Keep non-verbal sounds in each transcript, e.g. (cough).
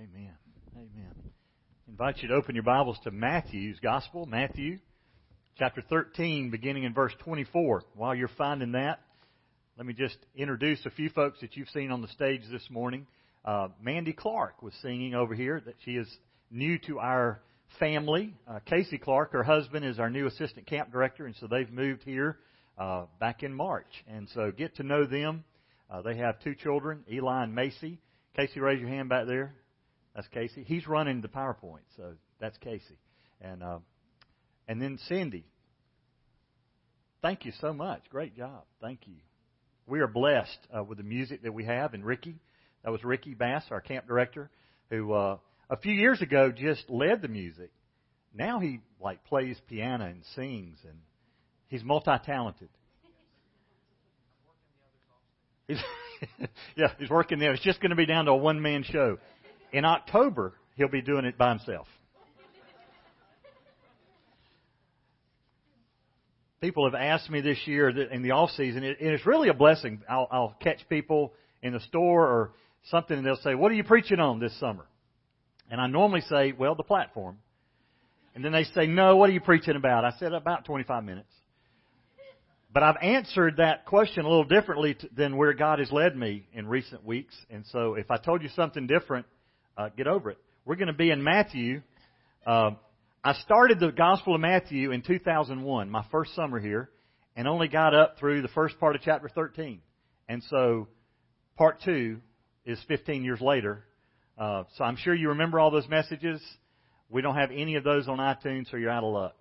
Amen. Amen. I invite you to open your Bibles to Matthew's Gospel, Matthew chapter 13, beginning in verse 24. While you're finding that, let me just introduce a few folks that you've seen on the stage this morning. Uh, Mandy Clark was singing over here. That she is new to our family. Uh, Casey Clark, her husband, is our new assistant camp director, and so they've moved here uh, back in March. And so get to know them. Uh, they have two children, Eli and Macy. Casey, raise your hand back there. That's Casey. He's running the PowerPoint, so that's Casey. And uh, and then Cindy. Thank you so much. Great job. Thank you. We are blessed uh, with the music that we have. And Ricky, that was Ricky Bass, our camp director, who uh, a few years ago just led the music. Now he like plays piano and sings, and he's multi-talented. He's, (laughs) yeah, he's working there. It's just going to be down to a one-man show. In October, he'll be doing it by himself. People have asked me this year in the off season, and it's really a blessing. I'll, I'll catch people in the store or something, and they'll say, "What are you preaching on this summer?" And I normally say, "Well, the platform." And then they say, "No, what are you preaching about?" I said, "About 25 minutes." But I've answered that question a little differently than where God has led me in recent weeks. And so if I told you something different, uh, get over it. We're going to be in Matthew. Uh, I started the Gospel of Matthew in 2001, my first summer here, and only got up through the first part of chapter 13. And so, part two is 15 years later. Uh, so I'm sure you remember all those messages. We don't have any of those on iTunes, so you're out of luck.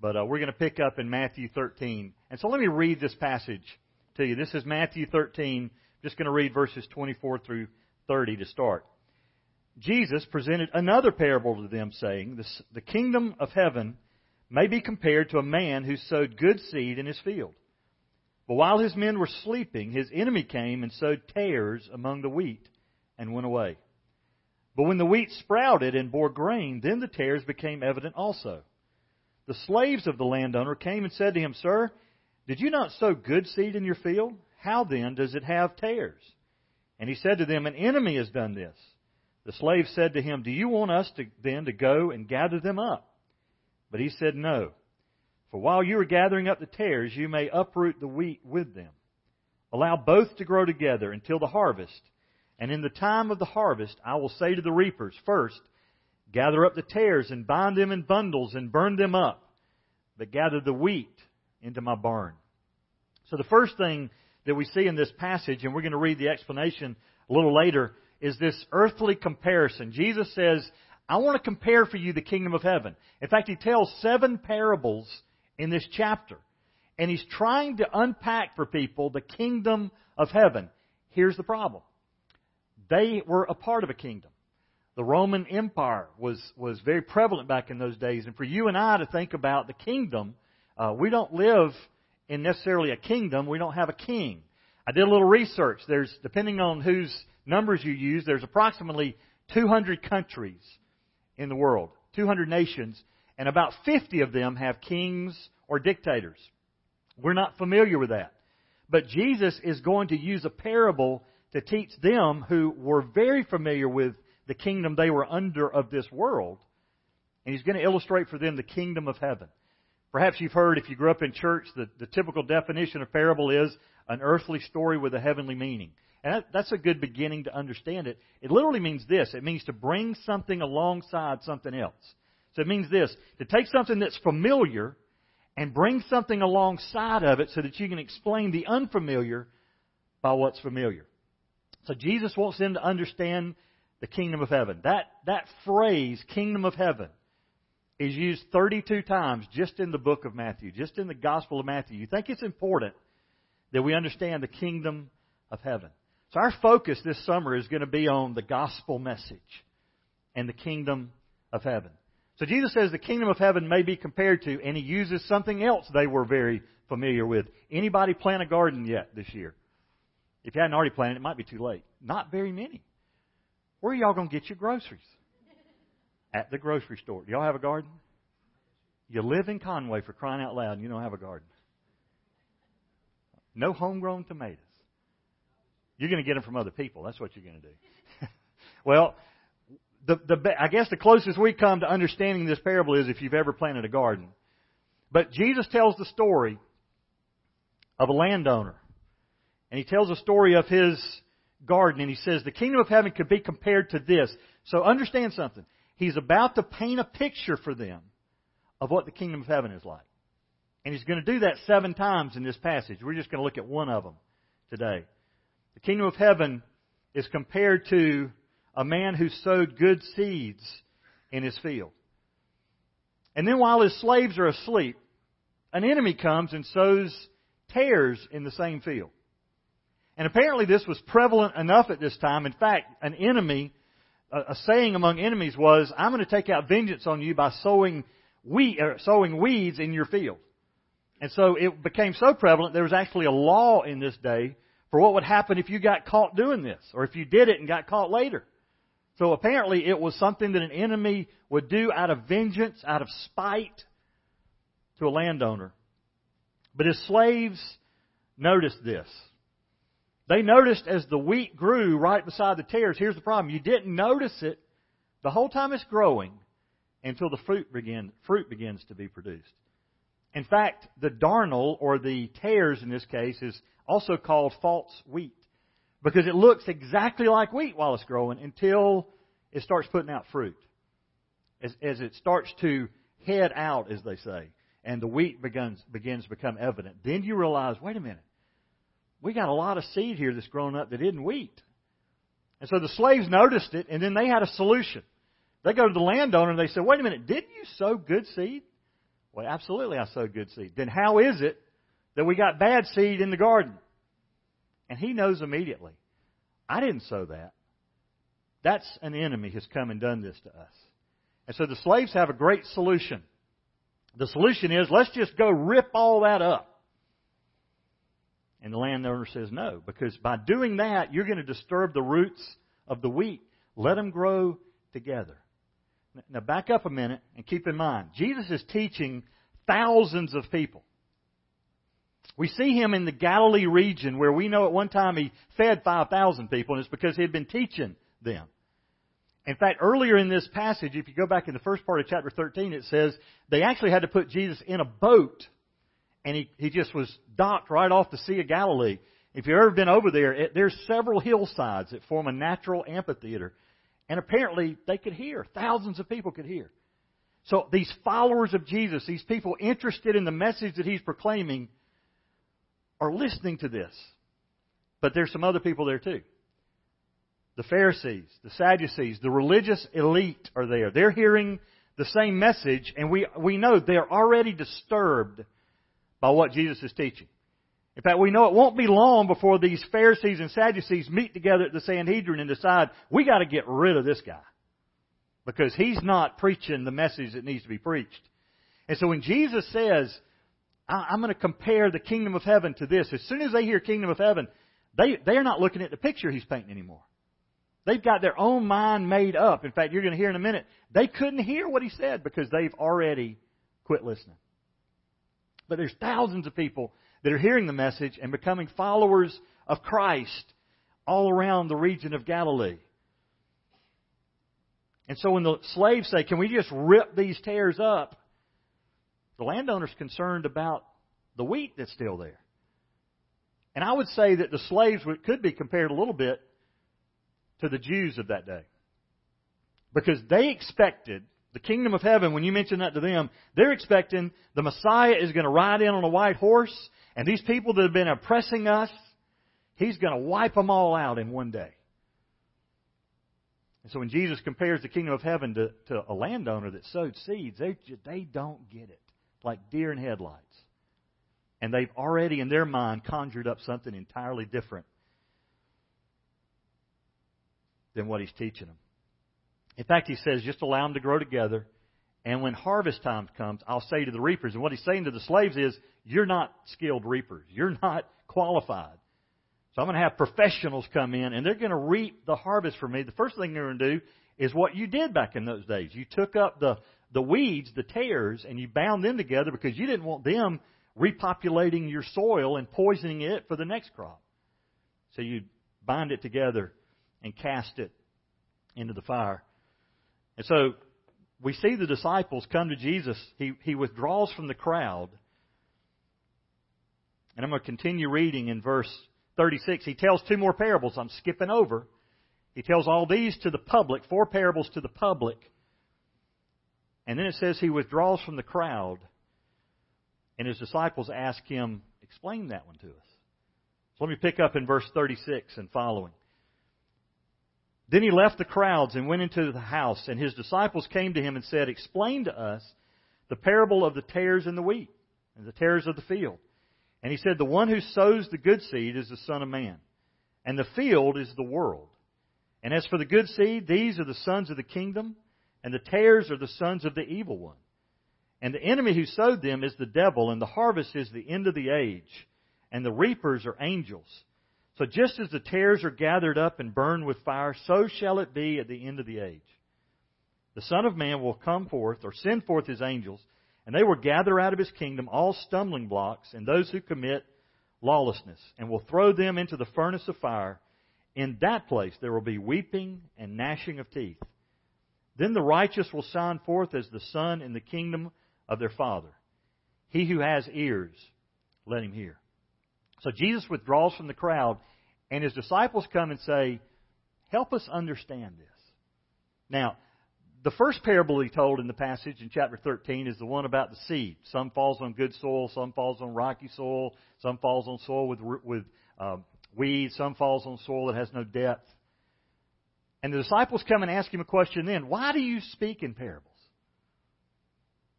But uh, we're going to pick up in Matthew 13. And so let me read this passage to you. This is Matthew 13. I'm Just going to read verses 24 through 30 to start. Jesus presented another parable to them, saying, The kingdom of heaven may be compared to a man who sowed good seed in his field. But while his men were sleeping, his enemy came and sowed tares among the wheat and went away. But when the wheat sprouted and bore grain, then the tares became evident also. The slaves of the landowner came and said to him, Sir, did you not sow good seed in your field? How then does it have tares? And he said to them, An enemy has done this. The slave said to him, Do you want us to, then to go and gather them up? But he said, No. For while you are gathering up the tares, you may uproot the wheat with them. Allow both to grow together until the harvest. And in the time of the harvest, I will say to the reapers, First, gather up the tares and bind them in bundles and burn them up, but gather the wheat into my barn. So the first thing that we see in this passage, and we're going to read the explanation a little later, is this earthly comparison. Jesus says, I want to compare for you the kingdom of heaven. In fact, he tells seven parables in this chapter. And he's trying to unpack for people the kingdom of heaven. Here's the problem. They were a part of a kingdom. The Roman Empire was, was very prevalent back in those days. And for you and I to think about the kingdom, uh, we don't live in necessarily a kingdom. We don't have a king. I did a little research. There's, depending on whose numbers you use, there's approximately 200 countries in the world, 200 nations, and about 50 of them have kings or dictators. We're not familiar with that. But Jesus is going to use a parable to teach them who were very familiar with the kingdom they were under of this world. And he's going to illustrate for them the kingdom of heaven. Perhaps you've heard, if you grew up in church, the, the typical definition of parable is an earthly story with a heavenly meaning. And that, that's a good beginning to understand it. It literally means this it means to bring something alongside something else. So it means this to take something that's familiar and bring something alongside of it so that you can explain the unfamiliar by what's familiar. So Jesus wants them to understand the kingdom of heaven. That, that phrase, kingdom of heaven, is used 32 times just in the book of Matthew, just in the Gospel of Matthew. You think it's important that we understand the kingdom of heaven. So our focus this summer is going to be on the gospel message and the kingdom of heaven. So Jesus says the kingdom of heaven may be compared to, and he uses something else they were very familiar with. Anybody plant a garden yet this year? If you hadn't already planted, it might be too late. Not very many. Where are y'all going to get your groceries? At the grocery store. Do y'all have a garden? You live in Conway for crying out loud and you don't have a garden. No homegrown tomatoes. You're going to get them from other people. That's what you're going to do. (laughs) well, the, the, I guess the closest we come to understanding this parable is if you've ever planted a garden. But Jesus tells the story of a landowner. And he tells a story of his garden, and he says the kingdom of heaven could be compared to this. So understand something. He's about to paint a picture for them of what the kingdom of heaven is like. And he's going to do that seven times in this passage. We're just going to look at one of them today. The kingdom of heaven is compared to a man who sowed good seeds in his field. And then while his slaves are asleep, an enemy comes and sows tares in the same field. And apparently this was prevalent enough at this time. In fact, an enemy, a saying among enemies was, I'm going to take out vengeance on you by sowing, wheat, or sowing weeds in your field. And so it became so prevalent there was actually a law in this day for what would happen if you got caught doing this, or if you did it and got caught later. So apparently it was something that an enemy would do out of vengeance, out of spite to a landowner. But his slaves noticed this. They noticed as the wheat grew right beside the tares, here's the problem. You didn't notice it the whole time it's growing until the fruit begin, fruit begins to be produced. In fact, the darnel, or the tares in this case, is also called false wheat because it looks exactly like wheat while it's growing until it starts putting out fruit. As, as it starts to head out, as they say, and the wheat begins, begins to become evident, then you realize, wait a minute, we got a lot of seed here that's grown up that isn't wheat. And so the slaves noticed it, and then they had a solution. They go to the landowner and they say, wait a minute, didn't you sow good seed? Well, absolutely I sowed good seed. Then how is it that we got bad seed in the garden? And he knows immediately. I didn't sow that. That's an enemy has come and done this to us. And so the slaves have a great solution. The solution is let's just go rip all that up. And the landowner says no, because by doing that, you're going to disturb the roots of the wheat. Let them grow together. Now back up a minute and keep in mind, Jesus is teaching thousands of people. We see him in the Galilee region where we know at one time he fed 5,000 people, and it's because he had been teaching them. In fact, earlier in this passage, if you go back in the first part of chapter 13, it says they actually had to put Jesus in a boat, and he, he just was docked right off the Sea of Galilee. If you've ever been over there, it, there's several hillsides that form a natural amphitheater. And apparently they could hear. Thousands of people could hear. So these followers of Jesus, these people interested in the message that he's proclaiming, are listening to this. But there's some other people there too. The Pharisees, the Sadducees, the religious elite are there. They're hearing the same message, and we, we know they're already disturbed by what Jesus is teaching. In fact, we know it won't be long before these Pharisees and Sadducees meet together at the Sanhedrin and decide, we gotta get rid of this guy. Because he's not preaching the message that needs to be preached. And so when Jesus says, I'm going to compare the kingdom of heaven to this. As soon as they hear kingdom of heaven, they, they're not looking at the picture he's painting anymore. They've got their own mind made up. In fact, you're going to hear in a minute, they couldn't hear what he said because they've already quit listening. But there's thousands of people that are hearing the message and becoming followers of Christ all around the region of Galilee. And so when the slaves say, can we just rip these tares up? The landowner's concerned about the wheat that's still there. And I would say that the slaves could be compared a little bit to the Jews of that day. Because they expected the kingdom of heaven, when you mention that to them, they're expecting the Messiah is going to ride in on a white horse, and these people that have been oppressing us, he's going to wipe them all out in one day. And so when Jesus compares the kingdom of heaven to, to a landowner that sowed seeds, they, they don't get it like deer in headlights. And they've already, in their mind, conjured up something entirely different than what he's teaching them. In fact, he says, just allow them to grow together. And when harvest time comes, I'll say to the reapers, and what he's saying to the slaves is, you're not skilled reapers. You're not qualified. So I'm going to have professionals come in, and they're going to reap the harvest for me. The first thing they're going to do is what you did back in those days. You took up the the weeds, the tares, and you bound them together because you didn't want them repopulating your soil and poisoning it for the next crop. So you bind it together and cast it into the fire. And so we see the disciples come to Jesus. He, he withdraws from the crowd. And I'm going to continue reading in verse 36. He tells two more parables. I'm skipping over. He tells all these to the public, four parables to the public. And then it says he withdraws from the crowd. And his disciples ask him, explain that one to us. So let me pick up in verse 36 and following. Then he left the crowds and went into the house, and his disciples came to him and said, Explain to us the parable of the tares and the wheat, and the tares of the field. And he said, The one who sows the good seed is the Son of Man, and the field is the world. And as for the good seed, these are the sons of the kingdom, and the tares are the sons of the evil one. And the enemy who sowed them is the devil, and the harvest is the end of the age, and the reapers are angels. So just as the tares are gathered up and burned with fire, so shall it be at the end of the age. The Son of Man will come forth, or send forth his angels, and they will gather out of his kingdom all stumbling blocks and those who commit lawlessness, and will throw them into the furnace of fire. In that place there will be weeping and gnashing of teeth. Then the righteous will shine forth as the sun in the kingdom of their Father. He who has ears, let him hear. So Jesus withdraws from the crowd, and his disciples come and say, Help us understand this. Now, the first parable he told in the passage in chapter 13 is the one about the seed. Some falls on good soil, some falls on rocky soil, some falls on soil with, with uh, weeds, some falls on soil that has no depth. And the disciples come and ask him a question then why do you speak in parables?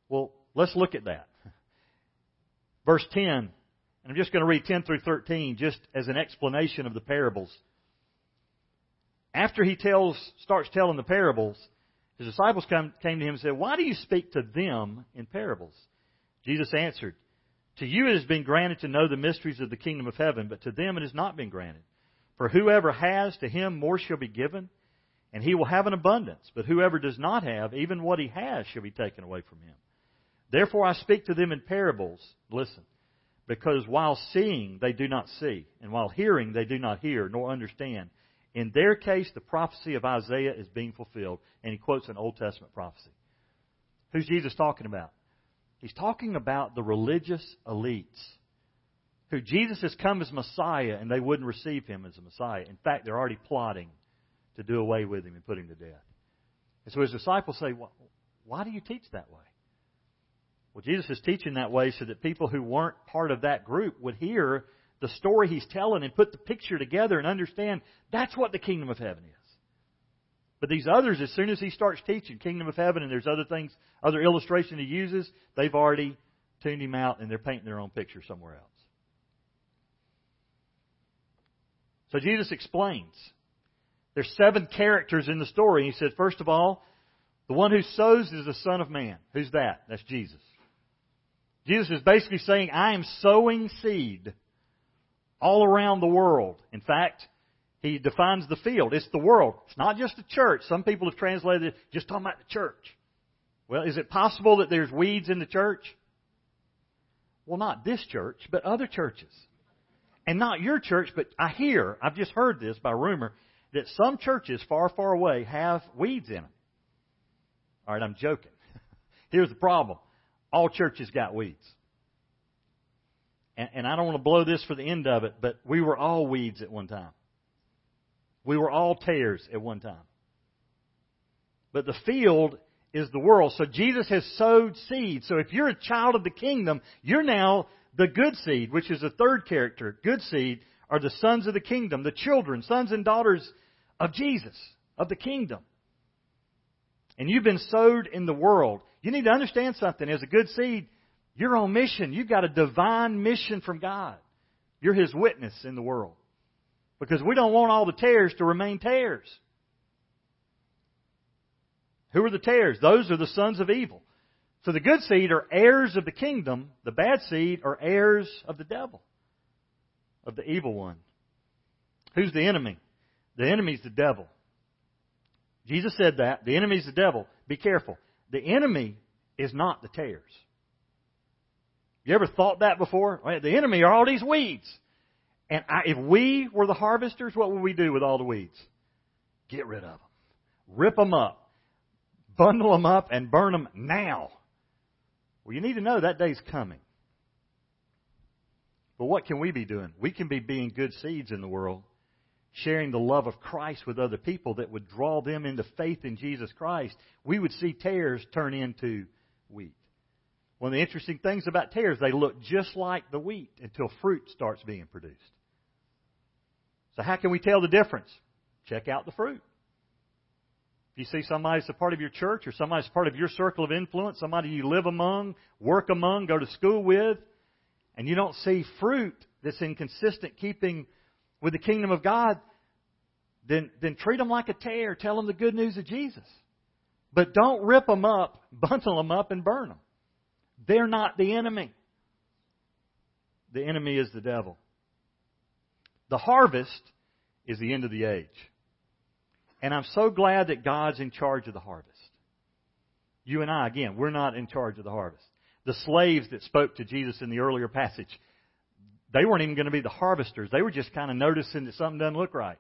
Well, let's look at that. Verse 10 and I'm just going to read 10 through 13 just as an explanation of the parables. After he tells, starts telling the parables, his disciples come, came to him and said, Why do you speak to them in parables? Jesus answered, To you it has been granted to know the mysteries of the kingdom of heaven, but to them it has not been granted. For whoever has, to him more shall be given, and he will have an abundance. But whoever does not have, even what he has shall be taken away from him. Therefore I speak to them in parables. Listen because while seeing they do not see, and while hearing they do not hear nor understand. In their case, the prophecy of Isaiah is being fulfilled. And he quotes an Old Testament prophecy. Who's Jesus talking about? He's talking about the religious elites who Jesus has come as Messiah and they wouldn't receive him as a Messiah. In fact, they're already plotting to do away with him and put him to death. And so his disciples say, Why do you teach that way? Well, Jesus is teaching that way so that people who weren't part of that group would hear the story he's telling and put the picture together and understand that's what the kingdom of heaven is. But these others, as soon as he starts teaching kingdom of heaven and there's other things, other illustration he uses, they've already tuned him out and they're painting their own picture somewhere else. So Jesus explains. There's seven characters in the story. He said, first of all, the one who sows is the Son of Man. Who's that? That's Jesus. Jesus is basically saying, I am sowing seed all around the world. In fact, he defines the field. It's the world. It's not just the church. Some people have translated it just talking about the church. Well, is it possible that there's weeds in the church? Well, not this church, but other churches. And not your church, but I hear, I've just heard this by rumor, that some churches far, far away have weeds in them. All right, I'm joking. (laughs) Here's the problem all churches got weeds. And, and I don't want to blow this for the end of it, but we were all weeds at one time. We were all tares at one time. But the field is the world. So Jesus has sowed seed. So if you're a child of the kingdom, you're now the good seed, which is the third character. Good seed are the sons of the kingdom, the children, sons and daughters of Jesus, of the kingdom. And you've been sowed in the world. You need to understand something. As a good seed, you're on mission. You've got a divine mission from God. You're His witness in the world. Because we don't want all the tares to remain tares. Who are the tares? Those are the sons of evil. So the good seed are heirs of the kingdom. The bad seed are heirs of the devil, of the evil one. Who's the enemy? The enemy's the devil. Jesus said that. The enemy's the devil. Be careful. The enemy is not the tares. You ever thought that before? The enemy are all these weeds. And I, if we were the harvesters, what would we do with all the weeds? Get rid of them. Rip them up. bundle them up and burn them now. Well, you need to know that day's coming. But what can we be doing? We can be being good seeds in the world, sharing the love of Christ with other people that would draw them into faith in Jesus Christ. We would see tares turn into wheat. One of the interesting things about tares, they look just like the wheat until fruit starts being produced. So how can we tell the difference? Check out the fruit. If you see somebody that's a part of your church or somebody that's part of your circle of influence, somebody you live among, work among, go to school with, and you don't see fruit that's in consistent keeping with the kingdom of God, then, then treat them like a tare. Tell them the good news of Jesus. But don't rip them up, bundle them up, and burn them. They're not the enemy. The enemy is the devil. The harvest is the end of the age. And I'm so glad that God's in charge of the harvest. You and I, again, we're not in charge of the harvest the slaves that spoke to Jesus in the earlier passage, they weren't even going to be the harvesters. They were just kind of noticing that something doesn't look right.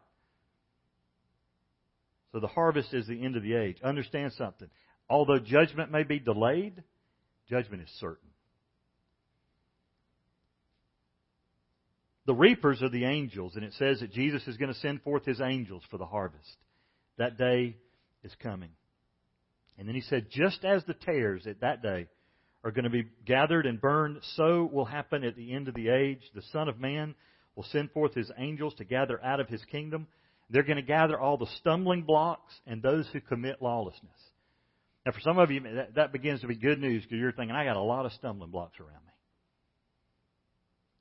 So the harvest is the end of the age. Understand something. Although judgment may be delayed, judgment is certain. The reapers are the angels, and it says that Jesus is going to send forth his angels for the harvest. That day is coming. And then he said, just as the tares at that day are going to be gathered and burned, so will happen at the end of the age. The Son of Man will send forth his angels to gather out of his kingdom. They're going to gather all the stumbling blocks and those who commit lawlessness. Now, for some of you, that, that begins to be good news because you're thinking, I got a lot of stumbling blocks around me.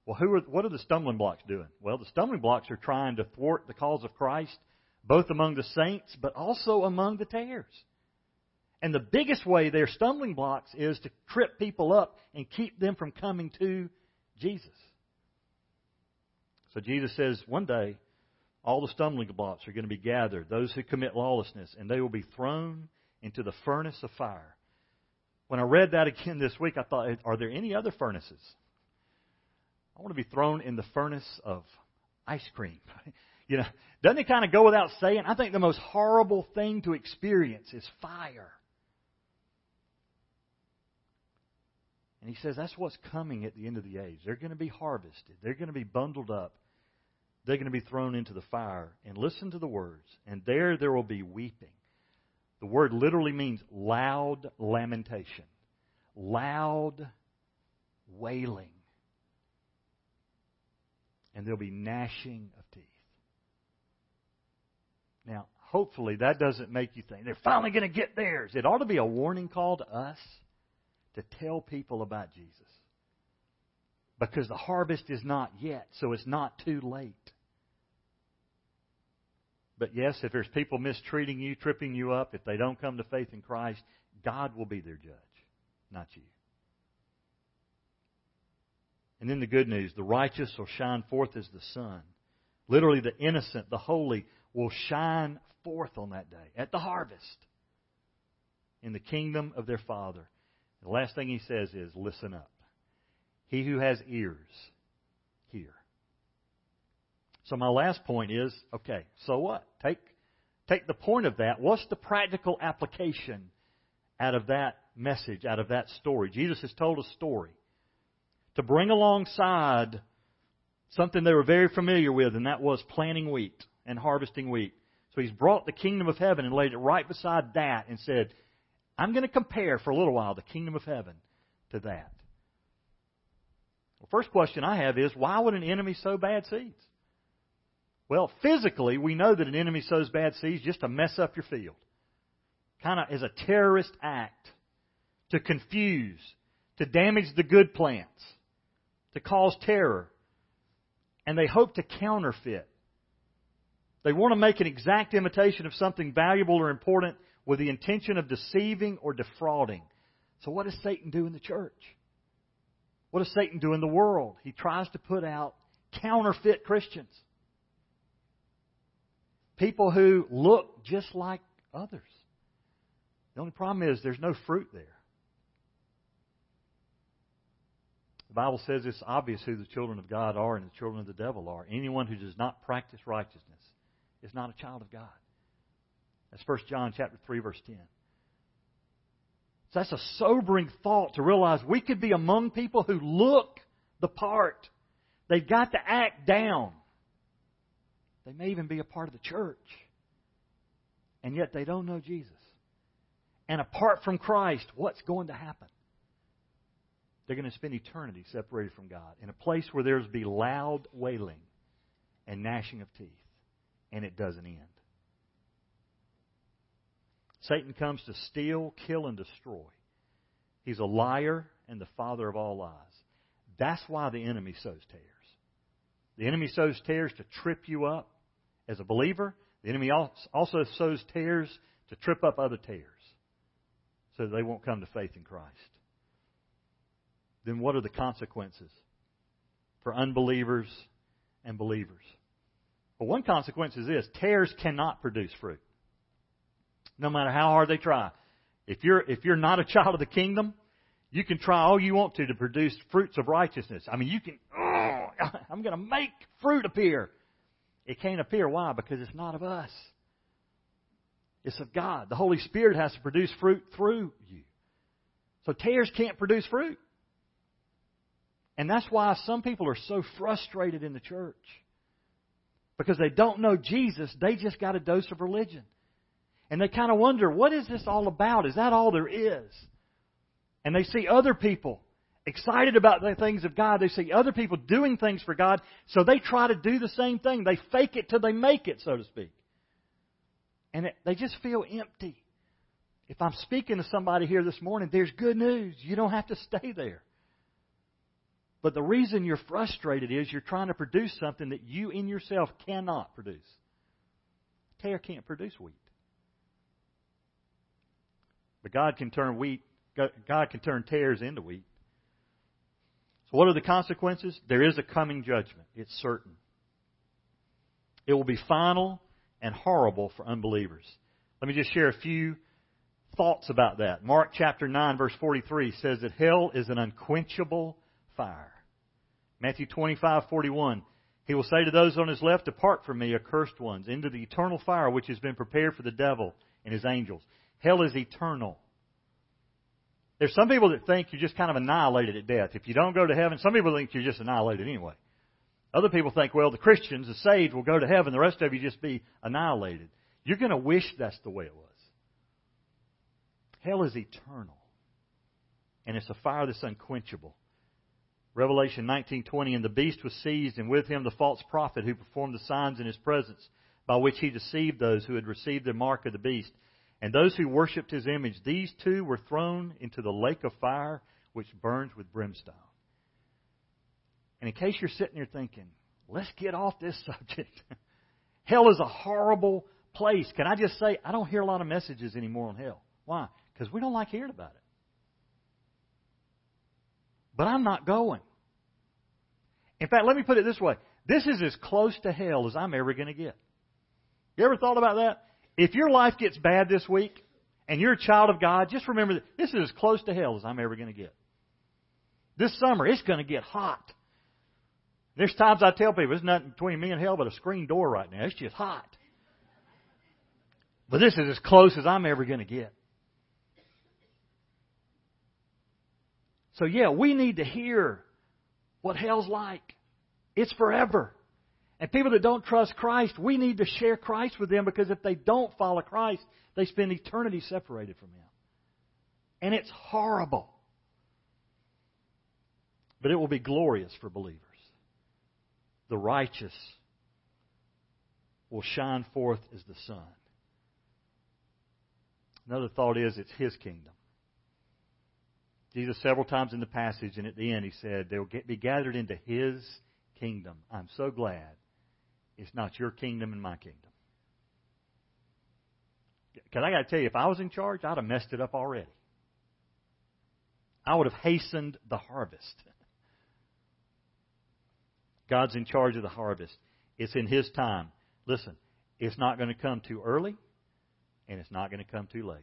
Well, who are, what are the stumbling blocks doing? Well, the stumbling blocks are trying to thwart the cause of Christ, both among the saints, but also among the tares. And the biggest way they're stumbling blocks is to trip people up and keep them from coming to Jesus. So Jesus says one day, all the stumbling blocks are going to be gathered, those who commit lawlessness, and they will be thrown into the furnace of fire. When I read that again this week, I thought, are there any other furnaces? I want to be thrown in the furnace of ice cream. (laughs) you know, doesn't it kind of go without saying? I think the most horrible thing to experience is fire. And he says that's what's coming at the end of the age. They're going to be harvested, they're going to be bundled up, they're going to be thrown into the fire. And listen to the words. And there there will be weeping. The word literally means loud lamentation, loud wailing. And there'll be gnashing of teeth. Now, hopefully that doesn't make you think they're finally going to get theirs. It ought to be a warning call to us to tell people about Jesus. Because the harvest is not yet, so it's not too late. But yes, if there's people mistreating you, tripping you up, if they don't come to faith in Christ, God will be their judge, not you. And then the good news the righteous will shine forth as the sun. Literally, the innocent, the holy, will shine forth on that day at the harvest in the kingdom of their Father. The last thing he says is, listen up. He who has ears, hear. So my last point is, okay, so what? Take, take the point of that. What's the practical application out of that message, out of that story? Jesus has told a story to bring alongside something they were very familiar with, and that was planting wheat and harvesting wheat. So he's brought the kingdom of heaven and laid it right beside that and said, I'm going to compare for a little while the kingdom of heaven to that. The first question I have is why would an enemy sow bad seeds? Well, physically, we know that an enemy sows bad seeds just to mess up your field. Kind of as a terrorist act to confuse, to damage the good plants, to cause terror. And they hope to counterfeit. They want to make an exact imitation of something valuable or important with the intention of deceiving or defrauding. So, what does Satan do in the church? What does Satan do in the world? He tries to put out counterfeit Christians. People who look just like others. The only problem is there's no fruit there. The Bible says it's obvious who the children of God are and the children of the devil are. Anyone who does not practice righteousness is not a child of God. That's 1 John chapter 3 verse 10. So that's a sobering thought to realize we could be among people who look the part. They've got to act down. They may even be a part of the church. And yet they don't know Jesus. And apart from Christ, what's going to happen? They're going to spend eternity separated from God in a place where there's be loud wailing and gnashing of teeth. And it doesn't end. Satan comes to steal, kill, and destroy. He's a liar and the father of all lies. That's why the enemy sows tares. The enemy sows tares to trip you up as a believer. The enemy also sows tares to trip up other tares so they won't come to faith in Christ. Then what are the consequences for unbelievers and believers? Well, one consequence is this tares cannot produce fruit no matter how hard they try. If you're, if you're not a child of the kingdom, you can try all you want to to produce fruits of righteousness. I mean, you can, oh, (laughs) I'm going to make fruit appear. It can't appear. Why? Because it's not of us. It's of God. The Holy Spirit has to produce fruit through you. So tares can't produce fruit. And that's why some people are so frustrated in the church. Because they don't know Jesus, they just got a dose of religion. And they kind of wonder, what is this all about? Is that all there is? And they see other people excited about the things of God. They see other people doing things for God, so they try to do the same thing. They fake it till they make it, so to speak. And it, they just feel empty. If I'm speaking to somebody here this morning, there's good news. You don't have to stay there. But the reason you're frustrated is you're trying to produce something that you in yourself cannot produce. Tare can't produce wheat. But God can turn wheat, God can turn tares into wheat. So what are the consequences? There is a coming judgment. It's certain. It will be final and horrible for unbelievers. Let me just share a few thoughts about that. Mark chapter 9 verse 43 says that hell is an unquenchable fire. Matthew 25:41 He will say to those on his left, Depart from me, accursed ones, into the eternal fire which has been prepared for the devil and his angels. Hell is eternal. There's some people that think you're just kind of annihilated at death. If you don't go to heaven, some people think you're just annihilated anyway. Other people think, well, the Christians, the saved, will go to heaven. The rest of you just be annihilated. You're going to wish that's the way it was. Hell is eternal. And it's a fire that's unquenchable. Revelation 19:20 and the beast was seized and with him the false prophet who performed the signs in his presence by which he deceived those who had received the mark of the beast and those who worshipped his image, these two were thrown into the lake of fire which burns with brimstone. And in case you're sitting there thinking, let's get off this (laughs) subject. hell is a horrible place. Can I just say, I don't hear a lot of messages anymore on hell. Why? Because we don't like hearing about it. But I'm not going. In fact, let me put it this way. This is as close to hell as I'm ever going to get. You ever thought about that? If your life gets bad this week and you're a child of God, just remember that this is as close to hell as I'm ever going to get. This summer, it's going to get hot. There's times I tell people, there's nothing between me and hell but a screen door right now. It's just hot. But this is as close as I'm ever going to get. So, yeah, we need to hear what hell's like. It's forever. And people that don't trust Christ, we need to share Christ with them because if they don't follow Christ, they spend eternity separated from Him. And it's horrible. But it will be glorious for believers. The righteous will shine forth as the sun. Another thought is it's His kingdom. Jesus, several times in the passage, and at the end, He said, They will get, be gathered into His kingdom. I'm so glad it's not your kingdom and my kingdom. Because I got to tell you, if I was in charge, I'd have messed it up already. I would have hastened the harvest. (laughs) God's in charge of the harvest. It's in His time. Listen, it's not going to come too early, and it's not going to come too late.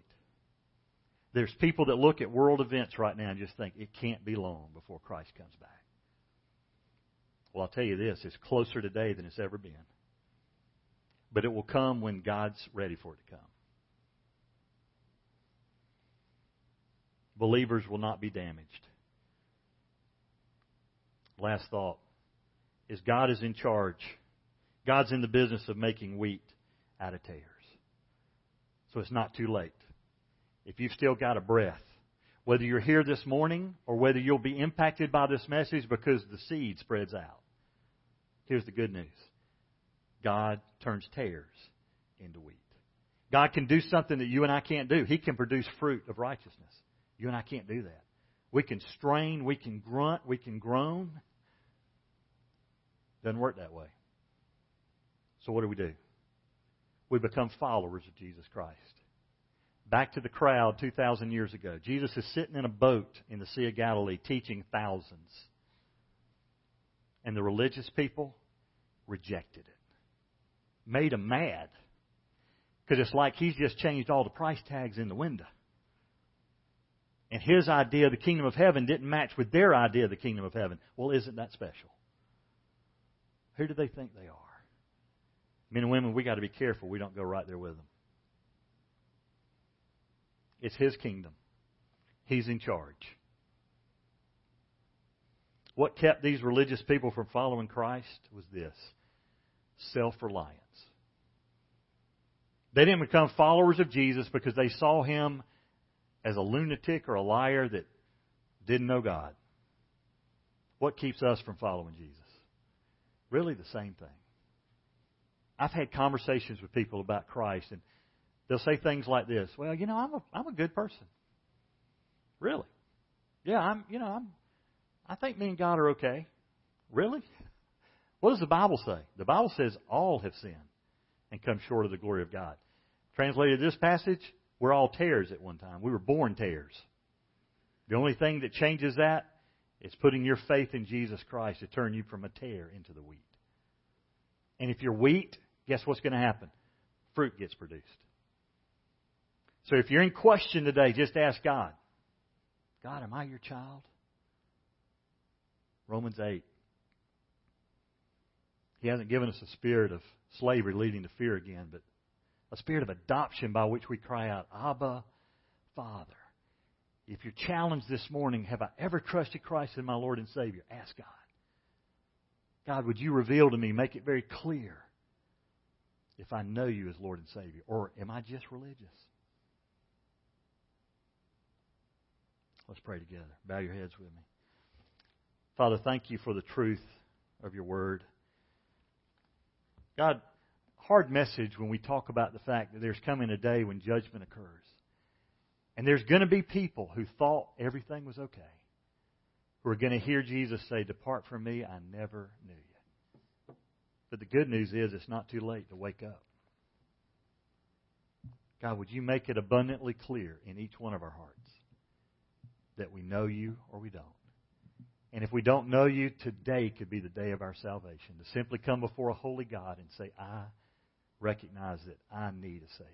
There's people that look at world events right now and just think it can't be long before Christ comes back. Well, I'll tell you this it's closer today than it's ever been. But it will come when God's ready for it to come. believers will not be damaged. Last thought is God is in charge. God's in the business of making wheat out of tares. So it's not too late. If you've still got a breath, whether you're here this morning or whether you'll be impacted by this message because the seed spreads out, here's the good news God turns tares into wheat. God can do something that you and I can't do. He can produce fruit of righteousness. You and I can't do that. We can strain, we can grunt, we can groan. Doesn't work that way. So what do we do? We become followers of Jesus Christ. Back to the crowd 2,000 years ago. Jesus is sitting in a boat in the Sea of Galilee teaching thousands. And the religious people rejected it. Made him mad. Because it's like he's just changed all the price tags in the window. And his idea of the kingdom of heaven didn't match with their idea of the kingdom of heaven. Well, isn't that special? Who do they think they are? Men and women, we got to be careful we don't go right there with them. It's his kingdom. He's in charge. What kept these religious people from following Christ was this self reliance. They didn't become followers of Jesus because they saw him as a lunatic or a liar that didn't know God. What keeps us from following Jesus? Really the same thing. I've had conversations with people about Christ, and they'll say things like this Well, you know, I'm a, I'm a good person. Really? Yeah, I'm, you know, I'm, I think me and God are okay. Really? What does the Bible say? The Bible says all have sinned and come short of the glory of God. Translated this passage, we're all tares at one time. We were born tares. The only thing that changes that is putting your faith in Jesus Christ to turn you from a tare into the wheat. And if you're wheat, guess what's going to happen? Fruit gets produced. So if you're in question today, just ask God God, am I your child? Romans 8. He hasn't given us a spirit of slavery leading to fear again, but a spirit of adoption by which we cry out, Abba, Father. If you're challenged this morning, have I ever trusted Christ as my Lord and Savior? Ask God. God, would you reveal to me, make it very clear if I know you as Lord and Savior? Or am I just religious? Let's pray together. Bow your heads with me. Father, thank you for the truth of your word. God, hard message when we talk about the fact that there's coming a day when judgment occurs. And there's going to be people who thought everything was okay, who are going to hear Jesus say, Depart from me, I never knew you. But the good news is it's not too late to wake up. God, would you make it abundantly clear in each one of our hearts that we know you or we don't? And if we don't know you, today could be the day of our salvation. To simply come before a holy God and say, I recognize that I need a Savior.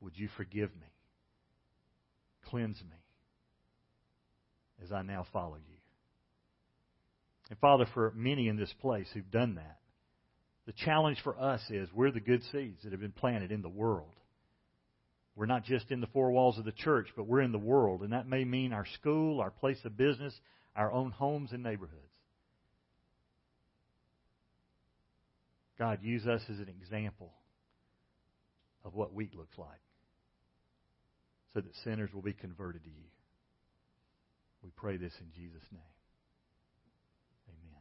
Would you forgive me? Cleanse me as I now follow you. And Father, for many in this place who've done that, the challenge for us is we're the good seeds that have been planted in the world. We're not just in the four walls of the church, but we're in the world. And that may mean our school, our place of business, our own homes and neighborhoods. God, use us as an example of what wheat looks like so that sinners will be converted to you. We pray this in Jesus' name. Amen.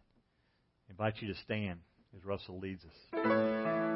I invite you to stand as Russell leads us.